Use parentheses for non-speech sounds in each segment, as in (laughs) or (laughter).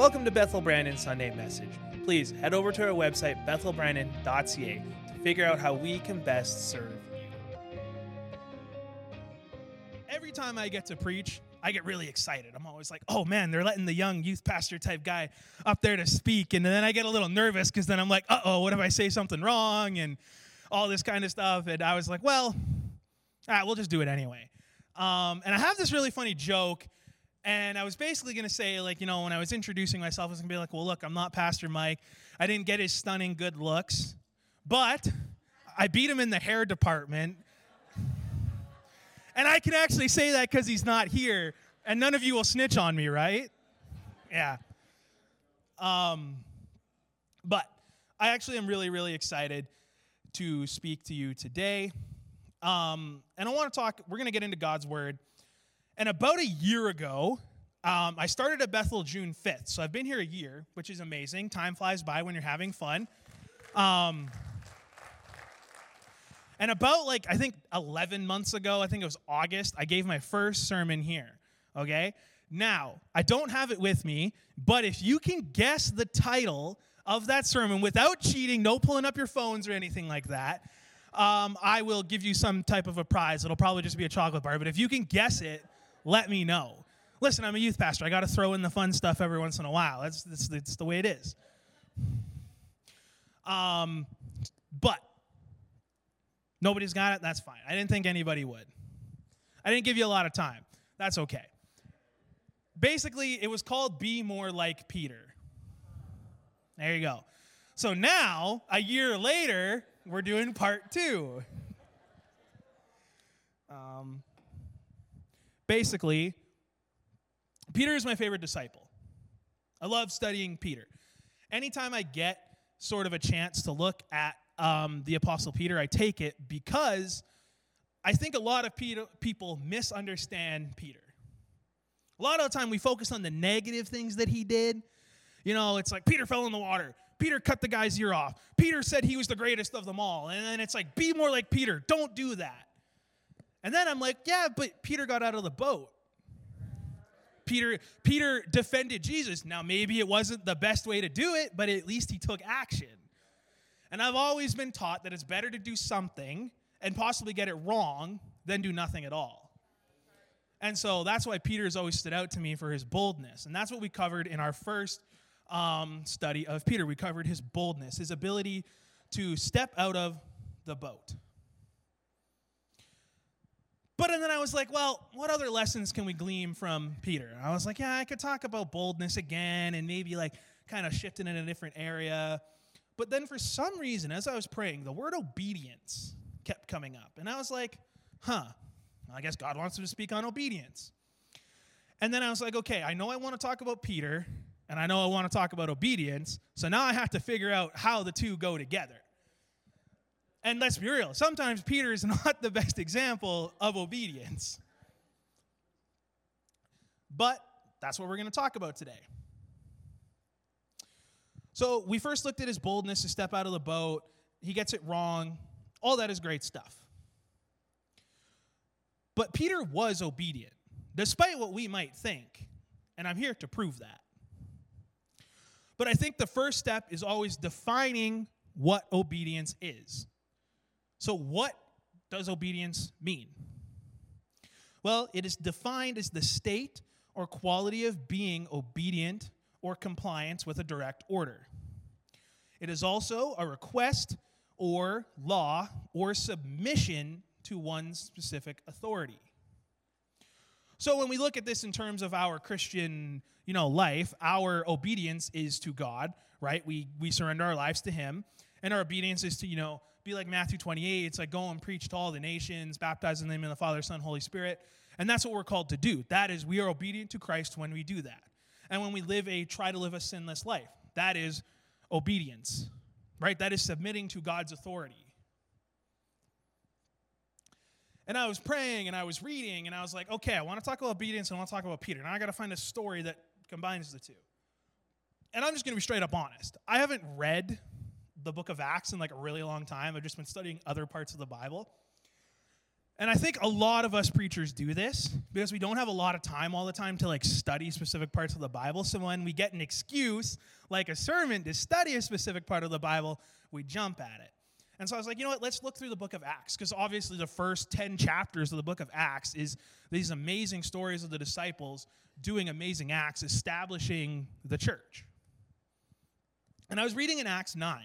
Welcome to Bethel Brandon Sunday Message. Please head over to our website, bethelbrandon.ca, to figure out how we can best serve you. Every time I get to preach, I get really excited. I'm always like, oh man, they're letting the young youth pastor type guy up there to speak. And then I get a little nervous because then I'm like, uh oh, what if I say something wrong? And all this kind of stuff. And I was like, well, all right, we'll just do it anyway. Um, and I have this really funny joke and I was basically going to say, like, you know, when I was introducing myself, I was going to be like, well, look, I'm not Pastor Mike. I didn't get his stunning good looks, but I beat him in the hair department. And I can actually say that because he's not here, and none of you will snitch on me, right? Yeah. Um, but I actually am really, really excited to speak to you today. Um, and I want to talk, we're going to get into God's Word. And about a year ago, um, I started at Bethel June 5th. So I've been here a year, which is amazing. Time flies by when you're having fun. Um, and about like, I think 11 months ago, I think it was August, I gave my first sermon here. Okay? Now, I don't have it with me, but if you can guess the title of that sermon without cheating, no pulling up your phones or anything like that, um, I will give you some type of a prize. It'll probably just be a chocolate bar. But if you can guess it, let me know. Listen, I'm a youth pastor. I got to throw in the fun stuff every once in a while. That's, that's, that's the way it is. Um, but nobody's got it. That's fine. I didn't think anybody would. I didn't give you a lot of time. That's okay. Basically, it was called Be More Like Peter. There you go. So now, a year later, we're doing part two. Um, basically, Peter is my favorite disciple. I love studying Peter. Anytime I get sort of a chance to look at um, the Apostle Peter, I take it because I think a lot of Peter, people misunderstand Peter. A lot of the time we focus on the negative things that he did. You know, it's like Peter fell in the water. Peter cut the guy's ear off. Peter said he was the greatest of them all. And then it's like, be more like Peter. Don't do that. And then I'm like, yeah, but Peter got out of the boat. Peter Peter defended Jesus. Now maybe it wasn't the best way to do it, but at least he took action. And I've always been taught that it's better to do something and possibly get it wrong than do nothing at all. And so that's why Peter has always stood out to me for his boldness. And that's what we covered in our first um, study of Peter. We covered his boldness, his ability to step out of the boat. But and then I was like, well, what other lessons can we glean from Peter? I was like, yeah, I could talk about boldness again and maybe like kind of shifting in a different area. But then for some reason, as I was praying, the word obedience kept coming up. And I was like, huh, I guess God wants me to speak on obedience. And then I was like, okay, I know I want to talk about Peter, and I know I want to talk about obedience. So now I have to figure out how the two go together. And let's be real, sometimes Peter is (laughs) not the best example of obedience. But that's what we're going to talk about today. So we first looked at his boldness to step out of the boat. He gets it wrong. All that is great stuff. But Peter was obedient, despite what we might think. And I'm here to prove that. But I think the first step is always defining what obedience is. So, what does obedience mean? Well, it is defined as the state or quality of being obedient or compliance with a direct order. It is also a request or law or submission to one specific authority. So when we look at this in terms of our Christian, you know, life, our obedience is to God, right? We we surrender our lives to him, and our obedience is to, you know, be like Matthew 28. It's like go and preach to all the nations, baptize in the name of the Father, Son, Holy Spirit. And that's what we're called to do. That is, we are obedient to Christ when we do that. And when we live a, try to live a sinless life, that is obedience, right? That is submitting to God's authority. And I was praying and I was reading and I was like, okay, I want to talk about obedience and I want to talk about Peter. Now I got to find a story that combines the two. And I'm just going to be straight up honest. I haven't read the book of Acts in like a really long time. I've just been studying other parts of the Bible. And I think a lot of us preachers do this because we don't have a lot of time all the time to like study specific parts of the Bible. So when we get an excuse, like a sermon, to study a specific part of the Bible, we jump at it. And so I was like, you know what, let's look through the book of Acts, because obviously the first 10 chapters of the book of Acts is these amazing stories of the disciples doing amazing acts, establishing the church. And I was reading in Acts 9.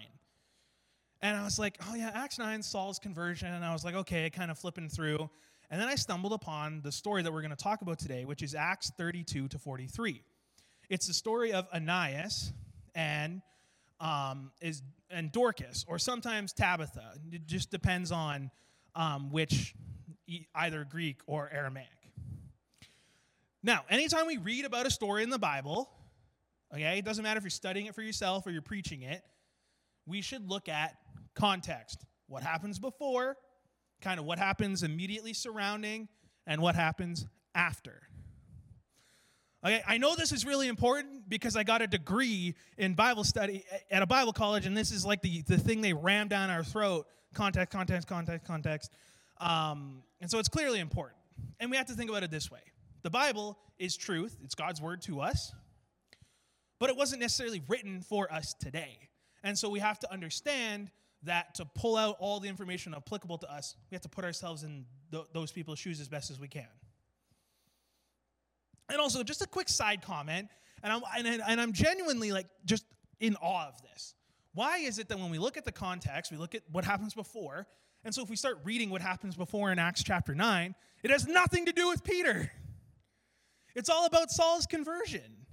And I was like, oh yeah, Acts 9, Saul's conversion. And I was like, okay, kind of flipping through. And then I stumbled upon the story that we're going to talk about today, which is Acts 32 to 43. It's the story of Ananias and um, is and Dorcas, or sometimes Tabitha. It just depends on um, which either Greek or Aramaic. Now, anytime we read about a story in the Bible, okay, it doesn't matter if you're studying it for yourself or you're preaching it, we should look at context. What happens before, kind of what happens immediately surrounding, and what happens after. Okay, I know this is really important because I got a degree in Bible study at a Bible college, and this is like the, the thing they ram down our throat context, context, context, context. Um, and so it's clearly important. And we have to think about it this way the Bible is truth, it's God's word to us, but it wasn't necessarily written for us today. And so we have to understand that to pull out all the information applicable to us, we have to put ourselves in th- those people's shoes as best as we can. And also, just a quick side comment, and I'm, and, and I'm genuinely like just in awe of this. Why is it that when we look at the context, we look at what happens before, and so if we start reading what happens before in Acts chapter 9, it has nothing to do with Peter. It's all about Saul's conversion.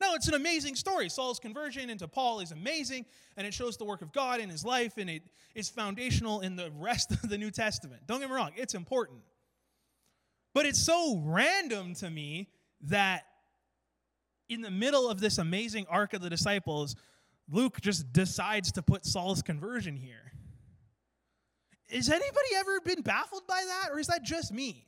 No, it's an amazing story. Saul's conversion into Paul is amazing, and it shows the work of God in his life, and it is foundational in the rest of the New Testament. Don't get me wrong, it's important. But it's so random to me that in the middle of this amazing arc of the disciples, Luke just decides to put Saul's conversion here. Has anybody ever been baffled by that, or is that just me?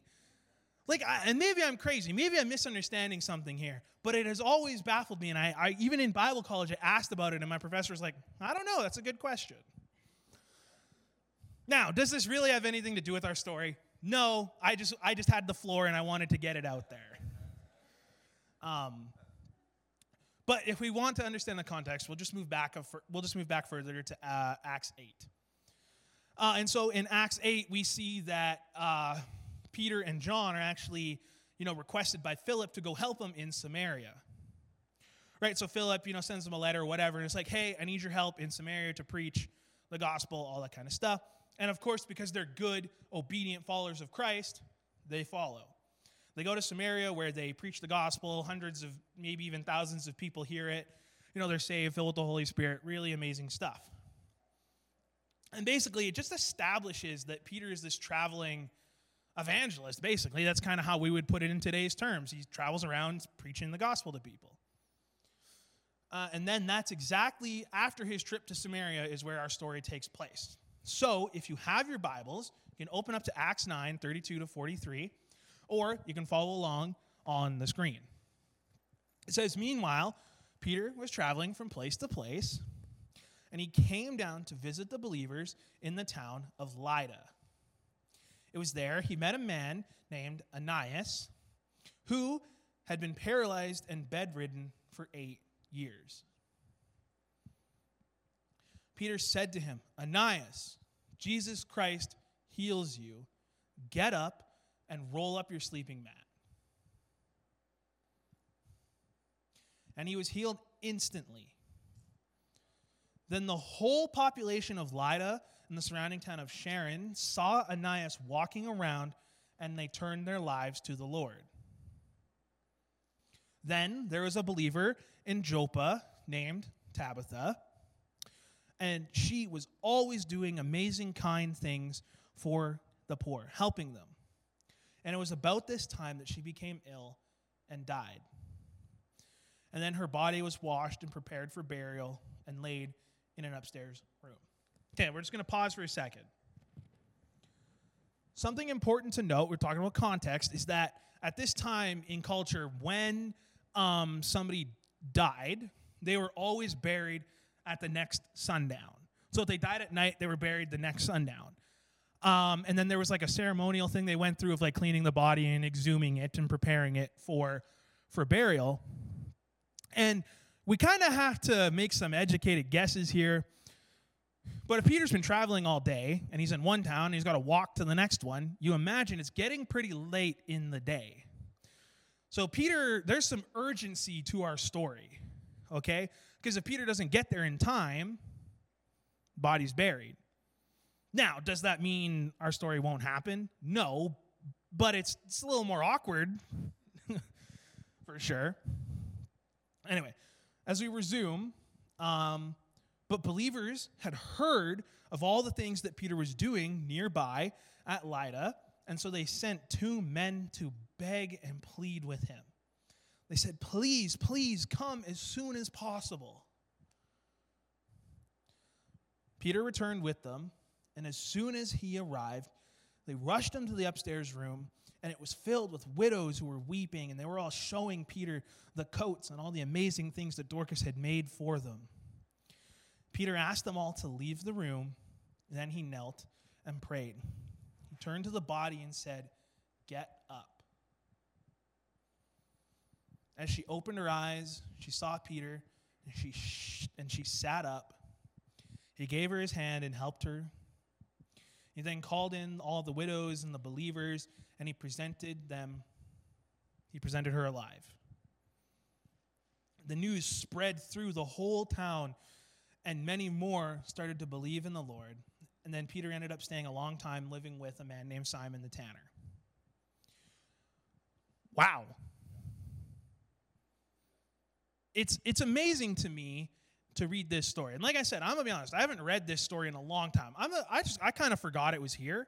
Like, I, and maybe I'm crazy. Maybe I'm misunderstanding something here. But it has always baffled me. And I, I, even in Bible college, I asked about it, and my professor was like, I don't know. That's a good question. Now, does this really have anything to do with our story? No, I just I just had the floor and I wanted to get it out there. Um, but if we want to understand the context, we'll just move back. We'll just move back further to uh, Acts eight. Uh, and so in Acts eight, we see that uh, Peter and John are actually, you know, requested by Philip to go help them in Samaria. Right. So Philip, you know, sends them a letter or whatever, and it's like, hey, I need your help in Samaria to preach the gospel, all that kind of stuff. And of course, because they're good, obedient followers of Christ, they follow. They go to Samaria where they preach the gospel. Hundreds of, maybe even thousands of people hear it. You know, they're saved, filled with the Holy Spirit. Really amazing stuff. And basically, it just establishes that Peter is this traveling evangelist, basically. That's kind of how we would put it in today's terms. He travels around preaching the gospel to people. Uh, and then that's exactly after his trip to Samaria is where our story takes place. So if you have your Bibles, you can open up to Acts 9 32 to 43, or you can follow along on the screen. It says, Meanwhile, Peter was traveling from place to place, and he came down to visit the believers in the town of Lydda. It was there he met a man named Ananias who had been paralyzed and bedridden for eight years. Peter said to him, Ananias, Jesus Christ heals you. Get up and roll up your sleeping mat. And he was healed instantly. Then the whole population of Lydda and the surrounding town of Sharon saw Ananias walking around and they turned their lives to the Lord. Then there was a believer in Joppa named Tabitha and she was always doing amazing, kind things for the poor, helping them. And it was about this time that she became ill and died. And then her body was washed and prepared for burial and laid in an upstairs room. Okay, we're just going to pause for a second. Something important to note, we're talking about context, is that at this time in culture, when um, somebody died, they were always buried at the next sundown. So if they died at night, they were buried the next sundown. Um, and then there was like a ceremonial thing they went through of like cleaning the body and exhuming it and preparing it for for burial. And we kind of have to make some educated guesses here. But if Peter's been traveling all day and he's in one town and he's got to walk to the next one, you imagine it's getting pretty late in the day. So, Peter, there's some urgency to our story, okay? Because if Peter doesn't get there in time, body's buried. Now, does that mean our story won't happen? No, but it's, it's a little more awkward (laughs) for sure. Anyway, as we resume, um, but believers had heard of all the things that Peter was doing nearby at Lydda, and so they sent two men to beg and plead with him. They said, Please, please come as soon as possible. Peter returned with them, and as soon as he arrived, they rushed him to the upstairs room, and it was filled with widows who were weeping, and they were all showing Peter the coats and all the amazing things that Dorcas had made for them. Peter asked them all to leave the room, then he knelt and prayed. He turned to the body and said, Get up. As she opened her eyes, she saw Peter, and she, sh- and she sat up. He gave her his hand and helped her. He then called in all the widows and the believers, and he presented them, he presented her alive. The news spread through the whole town, and many more started to believe in the Lord. And then Peter ended up staying a long time living with a man named Simon the Tanner. Wow it's it's amazing to me to read this story. And like I said, I'm gonna be honest, I haven't read this story in a long time. I'm a, I just I kind of forgot it was here.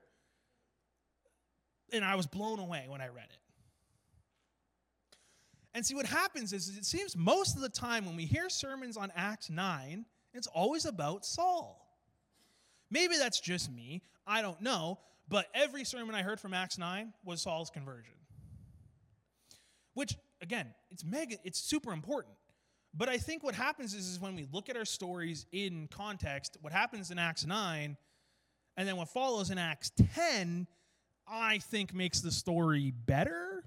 And I was blown away when I read it. And see what happens is it seems most of the time when we hear sermons on Acts 9, it's always about Saul. Maybe that's just me, I don't know, but every sermon I heard from Acts 9 was Saul's conversion. Which again, it's mega it's super important. But I think what happens is, is when we look at our stories in context, what happens in Acts 9 and then what follows in Acts 10, I think makes the story better.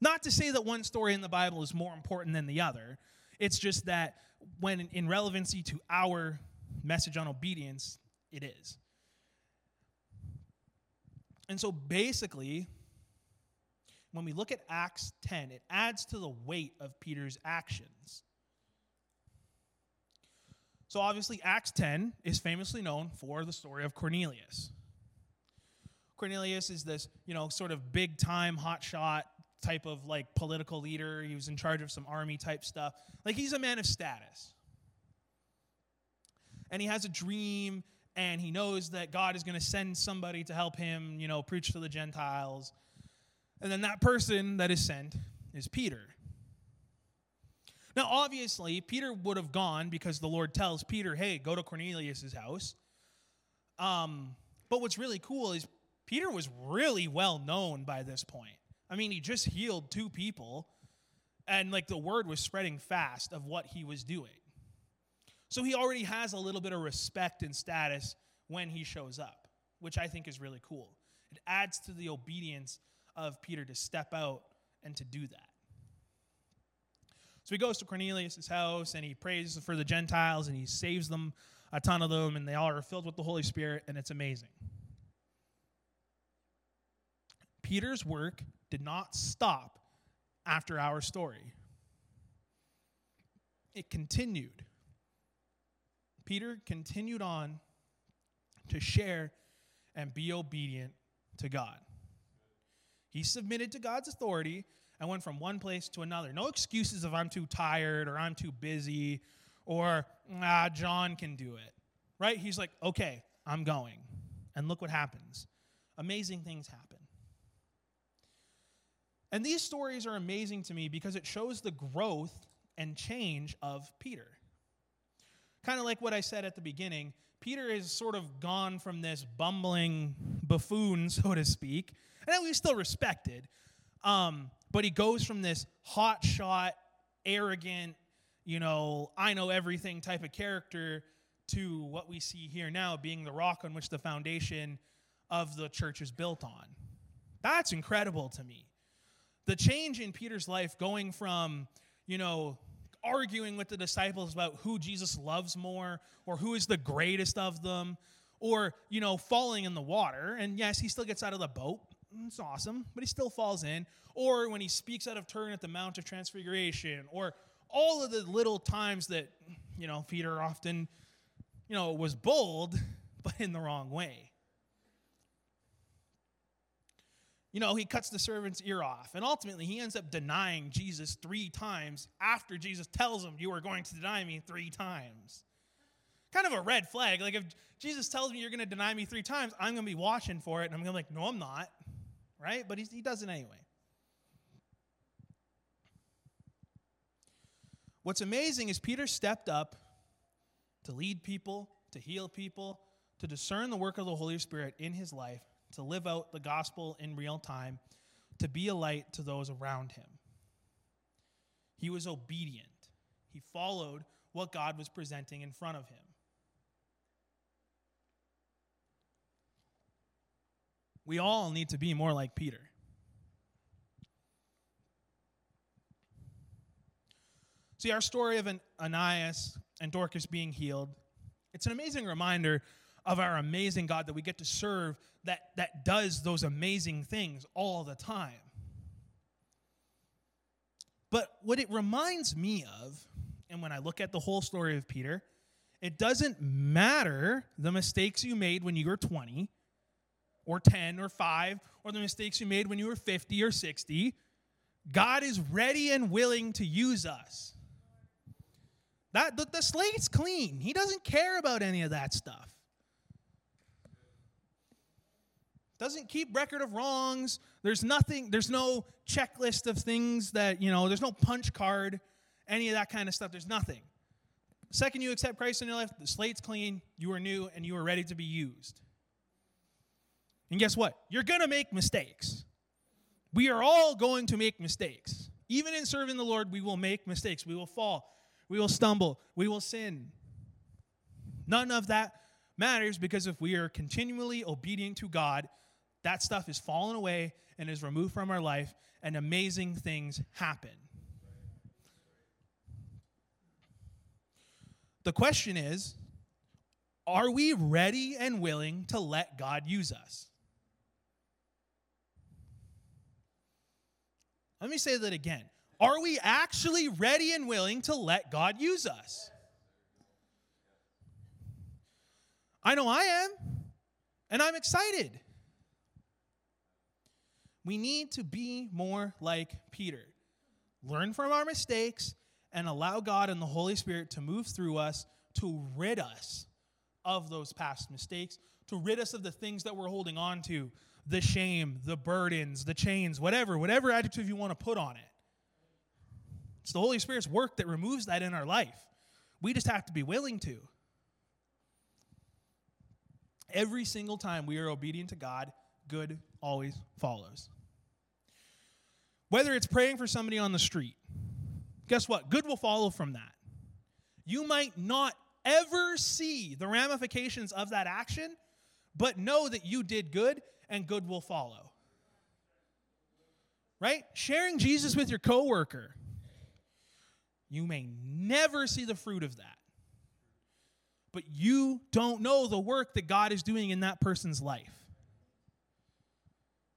Not to say that one story in the Bible is more important than the other. It's just that when in relevancy to our message on obedience, it is. And so basically, when we look at Acts 10, it adds to the weight of Peter's actions. So obviously, Acts 10 is famously known for the story of Cornelius. Cornelius is this, you know, sort of big time hotshot type of like political leader. He was in charge of some army type stuff. Like he's a man of status. And he has a dream and he knows that God is going to send somebody to help him, you know, preach to the Gentiles. And then that person that is sent is Peter. Now, obviously, Peter would have gone because the Lord tells Peter, hey, go to Cornelius' house. Um, but what's really cool is Peter was really well known by this point. I mean, he just healed two people, and like the word was spreading fast of what he was doing. So he already has a little bit of respect and status when he shows up, which I think is really cool. It adds to the obedience of Peter to step out and to do that. So he goes to Cornelius' house and he prays for the Gentiles and he saves them, a ton of them, and they all are filled with the Holy Spirit, and it's amazing. Peter's work did not stop after our story, it continued. Peter continued on to share and be obedient to God. He submitted to God's authority I went from one place to another. No excuses of I'm too tired or I'm too busy or ah, John can do it. Right? He's like, okay, I'm going. And look what happens. Amazing things happen. And these stories are amazing to me because it shows the growth and change of Peter. Kind of like what I said at the beginning, Peter is sort of gone from this bumbling buffoon, (laughs) so to speak, and we still respected. Um, but he goes from this hot shot, arrogant, you know, I know everything type of character to what we see here now being the rock on which the foundation of the church is built on. That's incredible to me. The change in Peter's life going from, you know, arguing with the disciples about who Jesus loves more or who is the greatest of them or, you know, falling in the water. And yes, he still gets out of the boat. It's awesome, but he still falls in. Or when he speaks out of turn at the Mount of Transfiguration, or all of the little times that, you know, Peter often, you know, was bold, but in the wrong way. You know, he cuts the servant's ear off, and ultimately he ends up denying Jesus three times after Jesus tells him, You are going to deny me three times. Kind of a red flag. Like, if Jesus tells me you're going to deny me three times, I'm going to be watching for it, and I'm going to be like, No, I'm not. Right? But he does it anyway. What's amazing is Peter stepped up to lead people, to heal people, to discern the work of the Holy Spirit in his life, to live out the gospel in real time, to be a light to those around him. He was obedient, he followed what God was presenting in front of him. We all need to be more like Peter. See, our story of Ananias and Dorcas being healed, it's an amazing reminder of our amazing God that we get to serve that, that does those amazing things all the time. But what it reminds me of, and when I look at the whole story of Peter, it doesn't matter the mistakes you made when you were 20 or 10 or 5 or the mistakes you made when you were 50 or 60. God is ready and willing to use us. That the, the slate's clean. He doesn't care about any of that stuff. Doesn't keep record of wrongs. There's nothing there's no checklist of things that you know there's no punch card any of that kind of stuff. There's nothing. Second you accept christ in your life the slate's clean you are new and you are ready to be used. And guess what? You're going to make mistakes. We are all going to make mistakes. Even in serving the lord we will make mistakes. We will fall. We will stumble. We will sin. None of that matters because if we are continually obedient to god that stuff is fallen away and is removed from our life, and amazing things happen. The question is are we ready and willing to let God use us? Let me say that again. Are we actually ready and willing to let God use us? I know I am, and I'm excited. We need to be more like Peter. Learn from our mistakes and allow God and the Holy Spirit to move through us to rid us of those past mistakes, to rid us of the things that we're holding on to the shame, the burdens, the chains, whatever, whatever adjective you want to put on it. It's the Holy Spirit's work that removes that in our life. We just have to be willing to. Every single time we are obedient to God, good always follows. Whether it's praying for somebody on the street, guess what? Good will follow from that. You might not ever see the ramifications of that action, but know that you did good and good will follow. Right? Sharing Jesus with your coworker. You may never see the fruit of that. But you don't know the work that God is doing in that person's life.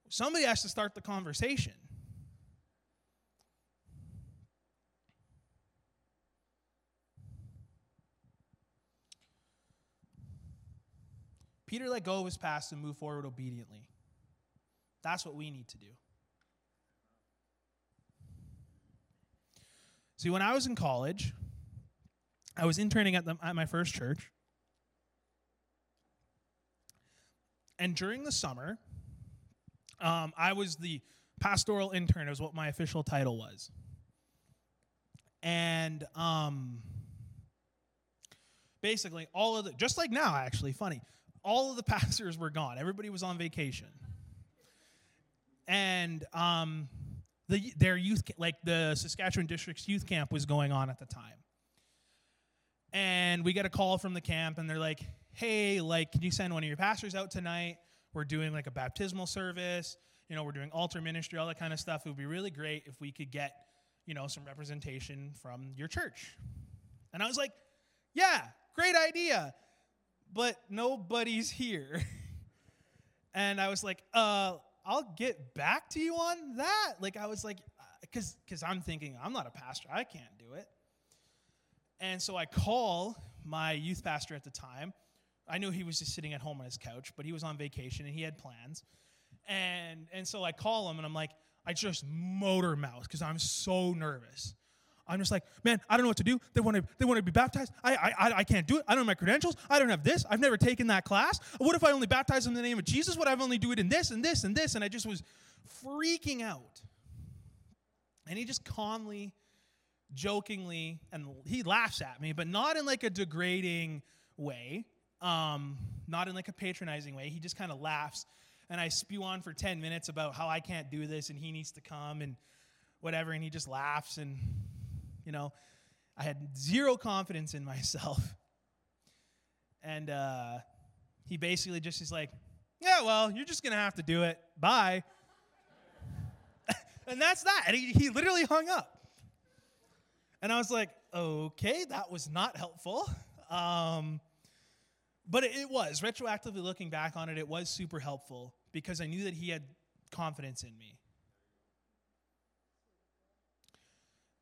Somebody has to start the conversation. Peter let go of his past and moved forward obediently. That's what we need to do. See, when I was in college, I was interning at, the, at my first church. And during the summer, um, I was the pastoral intern, is what my official title was. And um, basically, all of the, just like now, actually, funny, all of the (laughs) pastors were gone. Everybody was on vacation. And um, the, their youth, like the Saskatchewan District's youth camp was going on at the time. And we get a call from the camp, and they're like, hey, like, can you send one of your pastors out tonight? we're doing like a baptismal service, you know, we're doing altar ministry, all that kind of stuff. It would be really great if we could get, you know, some representation from your church. And I was like, yeah, great idea. But nobody's here. (laughs) and I was like, uh, I'll get back to you on that. Like I was like, because uh, because I'm thinking I'm not a pastor, I can't do it. And so I call my youth pastor at the time. I knew he was just sitting at home on his couch, but he was on vacation and he had plans. And and so I call him and I'm like, I just motor mouth because I'm so nervous. I'm just like, man, I don't know what to do. They want to, they want to be baptized. I, I, I can't do it. I don't have my credentials. I don't have this. I've never taken that class. What if I only baptize in the name of Jesus? What if I only do it in this and this and this? And I just was freaking out. And he just calmly, jokingly, and he laughs at me, but not in like a degrading way, um, not in like a patronizing way. He just kind of laughs. And I spew on for 10 minutes about how I can't do this and he needs to come and whatever. And he just laughs and you know, I had zero confidence in myself. And uh, he basically just is like, yeah, well, you're just going to have to do it. Bye. (laughs) and that's that. And he, he literally hung up. And I was like, okay, that was not helpful. Um, but it, it was, retroactively looking back on it, it was super helpful because I knew that he had confidence in me.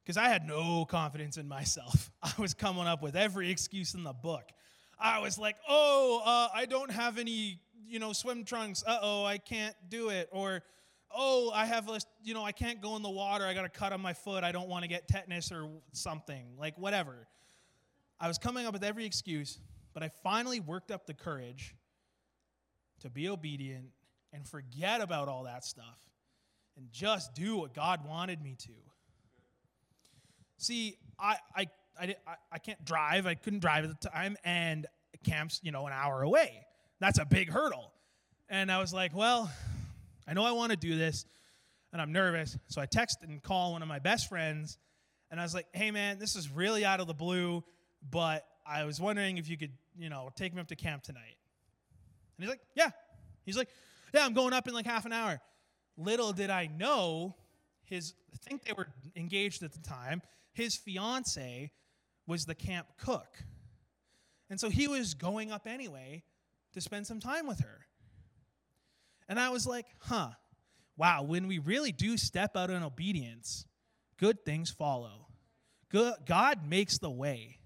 Because I had no confidence in myself. (laughs) I was coming up with every excuse in the book. I was like, oh, uh, I don't have any, you know, swim trunks. Uh oh, I can't do it. Or, oh, I have a, you know, I can't go in the water. I got a cut on my foot. I don't want to get tetanus or something. Like, whatever. I was coming up with every excuse, but I finally worked up the courage to be obedient and forget about all that stuff and just do what God wanted me to. See, I, I, I, I can't drive. I couldn't drive at the time, and camp's, you know, an hour away. That's a big hurdle. And I was like, well, I know I want to do this, and I'm nervous. So I text and call one of my best friends, and I was like, hey, man, this is really out of the blue, but I was wondering if you could, you know, take me up to camp tonight. And he's like, yeah. He's like, yeah, I'm going up in like half an hour. Little did I know, his, I think they were engaged at the time his fiance was the camp cook. And so he was going up anyway to spend some time with her. And I was like, huh, wow, when we really do step out in obedience, good things follow. God makes the way.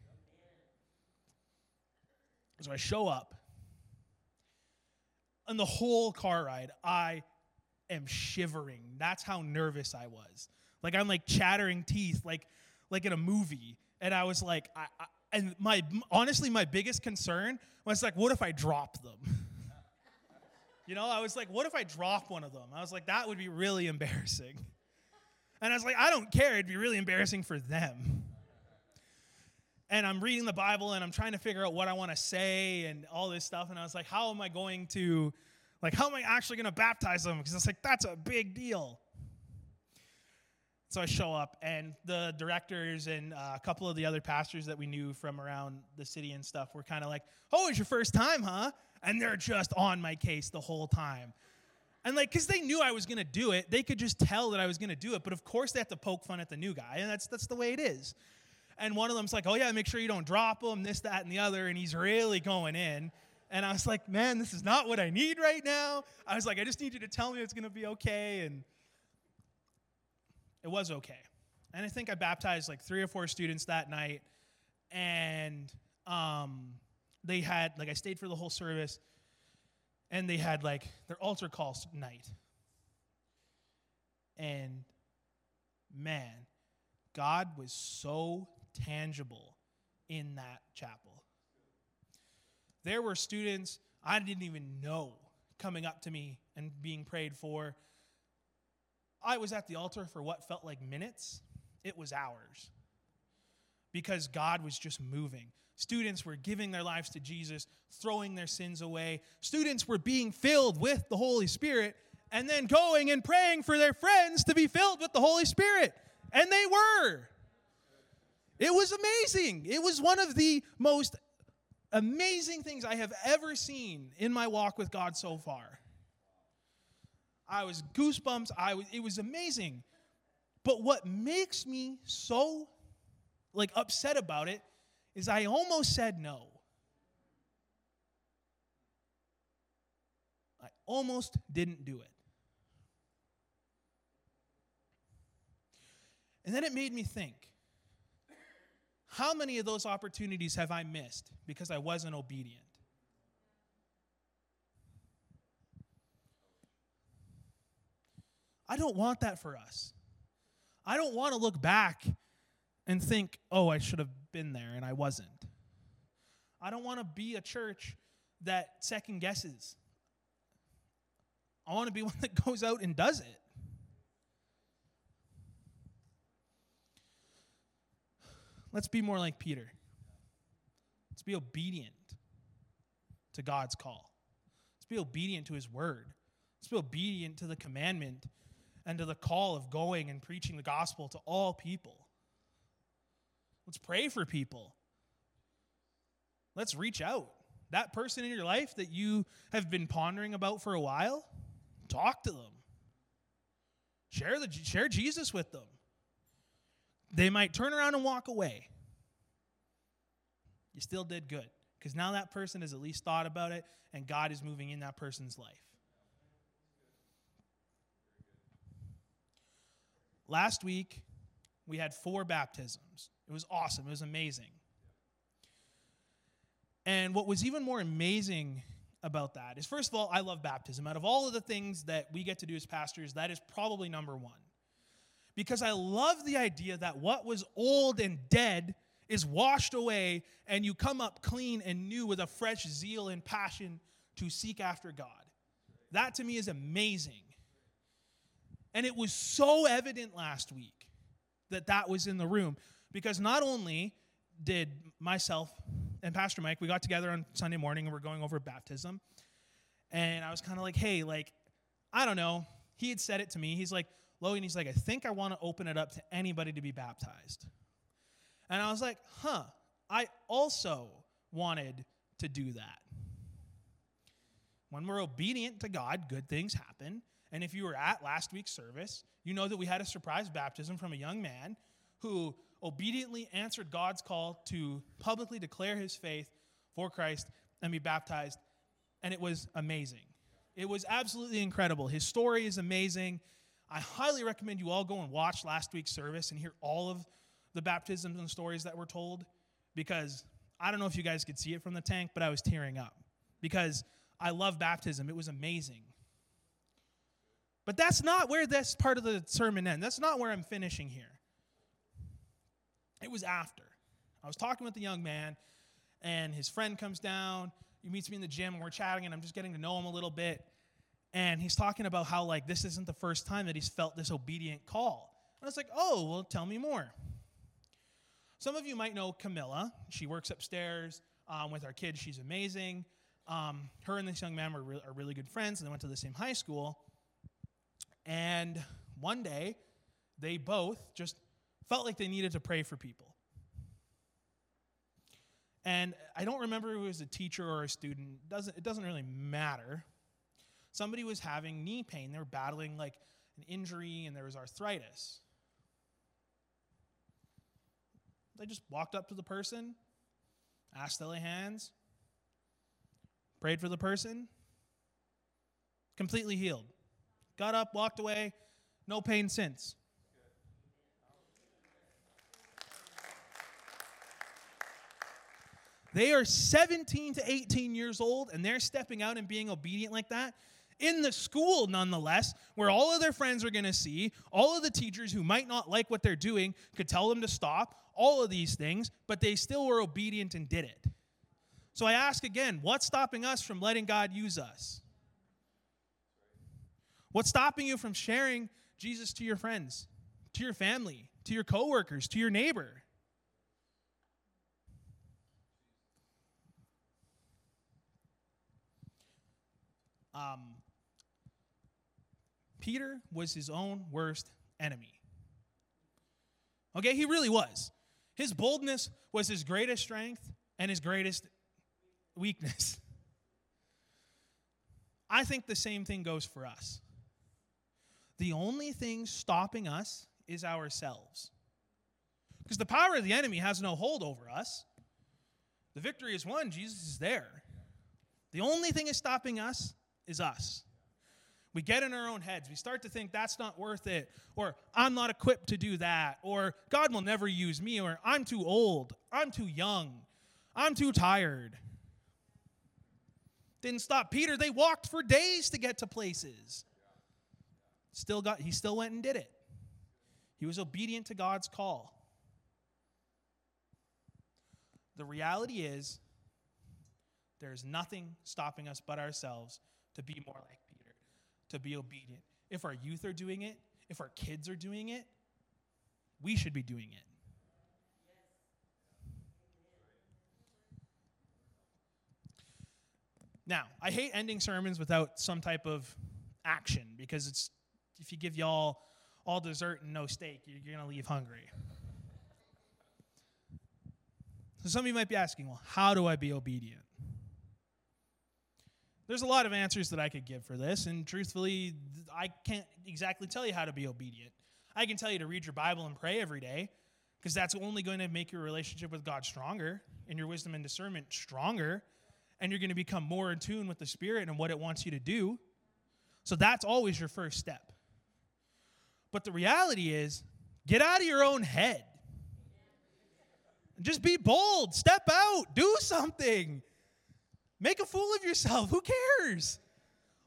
So I show up. And the whole car ride, I am shivering. That's how nervous I was. Like I'm like chattering teeth, like like in a movie. And I was like, I, I, and my honestly, my biggest concern was like, what if I drop them? (laughs) you know, I was like, what if I drop one of them? I was like, that would be really embarrassing. And I was like, I don't care. It'd be really embarrassing for them. And I'm reading the Bible and I'm trying to figure out what I want to say and all this stuff. And I was like, how am I going to, like, how am I actually going to baptize them? Because it's like, that's a big deal. So I show up, and the directors and uh, a couple of the other pastors that we knew from around the city and stuff were kind of like, "Oh, it's your first time, huh?" And they're just on my case the whole time. And like, because they knew I was gonna do it, they could just tell that I was gonna do it. But of course, they have to poke fun at the new guy, and that's that's the way it is. And one of them's like, "Oh yeah, make sure you don't drop him, this, that, and the other," and he's really going in. And I was like, "Man, this is not what I need right now." I was like, "I just need you to tell me it's gonna be okay." And it was okay. And I think I baptized like three or four students that night. And um, they had, like, I stayed for the whole service. And they had, like, their altar call night. And man, God was so tangible in that chapel. There were students I didn't even know coming up to me and being prayed for I was at the altar for what felt like minutes, it was hours. Because God was just moving. Students were giving their lives to Jesus, throwing their sins away. Students were being filled with the Holy Spirit and then going and praying for their friends to be filled with the Holy Spirit. And they were. It was amazing. It was one of the most amazing things I have ever seen in my walk with God so far. I was goosebumps. I was, it was amazing. But what makes me so like upset about it is I almost said no. I almost didn't do it. And then it made me think how many of those opportunities have I missed because I wasn't obedient? I don't want that for us. I don't want to look back and think, oh, I should have been there and I wasn't. I don't want to be a church that second guesses. I want to be (laughs) one that goes out and does it. Let's be more like Peter. Let's be obedient to God's call. Let's be obedient to his word. Let's be obedient to the commandment and to the call of going and preaching the gospel to all people. Let's pray for people. Let's reach out. That person in your life that you have been pondering about for a while, talk to them. Share, the, share Jesus with them. They might turn around and walk away. You still did good because now that person has at least thought about it and God is moving in that person's life. Last week, we had four baptisms. It was awesome, it was amazing. And what was even more amazing about that is, first of all, I love baptism. Out of all of the things that we get to do as pastors, that is probably number one. Because I love the idea that what was old and dead is washed away, and you come up clean and new with a fresh zeal and passion to seek after God. That to me is amazing. And it was so evident last week that that was in the room because not only did myself and Pastor Mike, we got together on Sunday morning and we're going over baptism. And I was kind of like, hey, like, I don't know. He had said it to me. He's like, Logan, he's like, I think I want to open it up to anybody to be baptized. And I was like, huh, I also wanted to do that. When we're obedient to God, good things happen. And if you were at last week's service, you know that we had a surprise baptism from a young man who obediently answered God's call to publicly declare his faith for Christ and be baptized. And it was amazing. It was absolutely incredible. His story is amazing. I highly recommend you all go and watch last week's service and hear all of the baptisms and stories that were told because I don't know if you guys could see it from the tank, but I was tearing up because I love baptism. It was amazing. But that's not where this part of the sermon ends. That's not where I'm finishing here. It was after. I was talking with the young man, and his friend comes down. He meets me in the gym, and we're chatting, and I'm just getting to know him a little bit. And he's talking about how, like, this isn't the first time that he's felt this obedient call. And I was like, oh, well, tell me more. Some of you might know Camilla. She works upstairs um, with our kids. She's amazing. Um, her and this young man were re- are really good friends, and they went to the same high school. And one day, they both just felt like they needed to pray for people. And I don't remember who was a teacher or a student. It doesn't, it doesn't really matter. Somebody was having knee pain. They were battling like an injury and there was arthritis. They just walked up to the person, asked to lay hands, prayed for the person, completely healed got up, walked away, no pain since. They are 17 to 18 years old and they're stepping out and being obedient like that in the school, nonetheless, where all of their friends are going to see, all of the teachers who might not like what they're doing could tell them to stop, all of these things, but they still were obedient and did it. So I ask again, what's stopping us from letting God use us? What's stopping you from sharing Jesus to your friends, to your family, to your coworkers, to your neighbor? Um, Peter was his own worst enemy. Okay, he really was. His boldness was his greatest strength and his greatest weakness. (laughs) I think the same thing goes for us. The only thing stopping us is ourselves. Because the power of the enemy has no hold over us. The victory is won, Jesus is there. The only thing is stopping us is us. We get in our own heads. We start to think that's not worth it, or I'm not equipped to do that, or God will never use me, or I'm too old, I'm too young, I'm too tired. Didn't stop Peter. They walked for days to get to places. Still got he still went and did it. He was obedient to God's call. The reality is there's nothing stopping us but ourselves to be more like Peter, to be obedient. If our youth are doing it, if our kids are doing it, we should be doing it. Now, I hate ending sermons without some type of action because it's if you give y'all all dessert and no steak, you're going to leave hungry. So some of you might be asking, well, how do I be obedient? There's a lot of answers that I could give for this, and truthfully, I can't exactly tell you how to be obedient. I can tell you to read your Bible and pray every day, because that's only going to make your relationship with God stronger and your wisdom and discernment stronger, and you're going to become more in tune with the Spirit and what it wants you to do. So that's always your first step. But the reality is, get out of your own head. Just be bold, step out, do something. Make a fool of yourself. Who cares?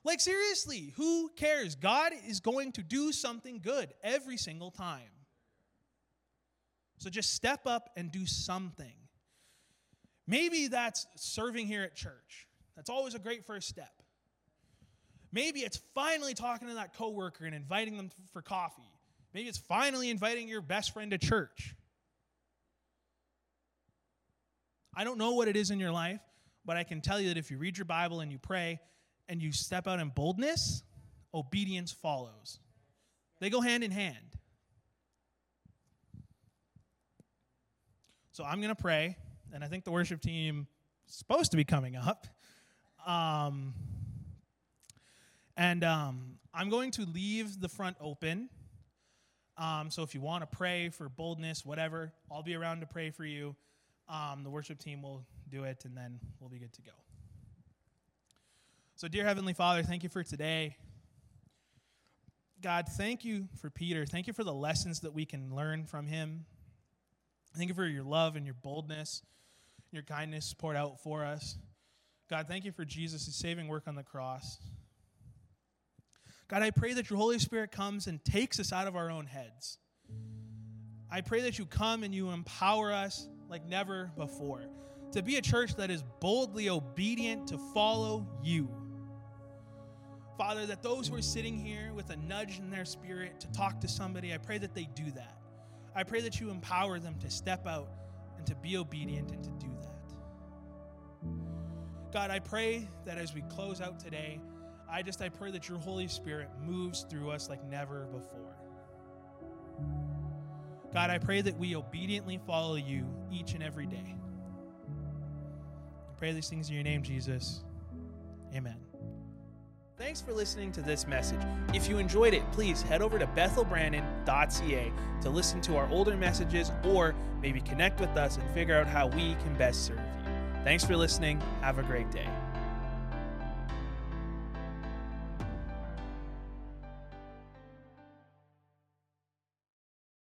Like, seriously, who cares? God is going to do something good every single time. So just step up and do something. Maybe that's serving here at church. That's always a great first step. Maybe it's finally talking to that coworker and inviting them for coffee. Maybe it's finally inviting your best friend to church. I don't know what it is in your life, but I can tell you that if you read your Bible and you pray and you step out in boldness, obedience follows. They go hand in hand. So I'm going to pray, and I think the worship team is supposed to be coming up. Um, and um, I'm going to leave the front open. Um, so if you want to pray for boldness, whatever, I'll be around to pray for you. Um, the worship team will do it, and then we'll be good to go. So, dear Heavenly Father, thank you for today. God, thank you for Peter. Thank you for the lessons that we can learn from him. Thank you for your love and your boldness, your kindness poured out for us. God, thank you for Jesus' saving work on the cross. God, I pray that your Holy Spirit comes and takes us out of our own heads. I pray that you come and you empower us like never before to be a church that is boldly obedient to follow you. Father, that those who are sitting here with a nudge in their spirit to talk to somebody, I pray that they do that. I pray that you empower them to step out and to be obedient and to do that. God, I pray that as we close out today, I just I pray that your Holy Spirit moves through us like never before. God, I pray that we obediently follow you each and every day. I pray these things in your name, Jesus. Amen. Thanks for listening to this message. If you enjoyed it, please head over to bethelbrandon.ca to listen to our older messages or maybe connect with us and figure out how we can best serve you. Thanks for listening. Have a great day.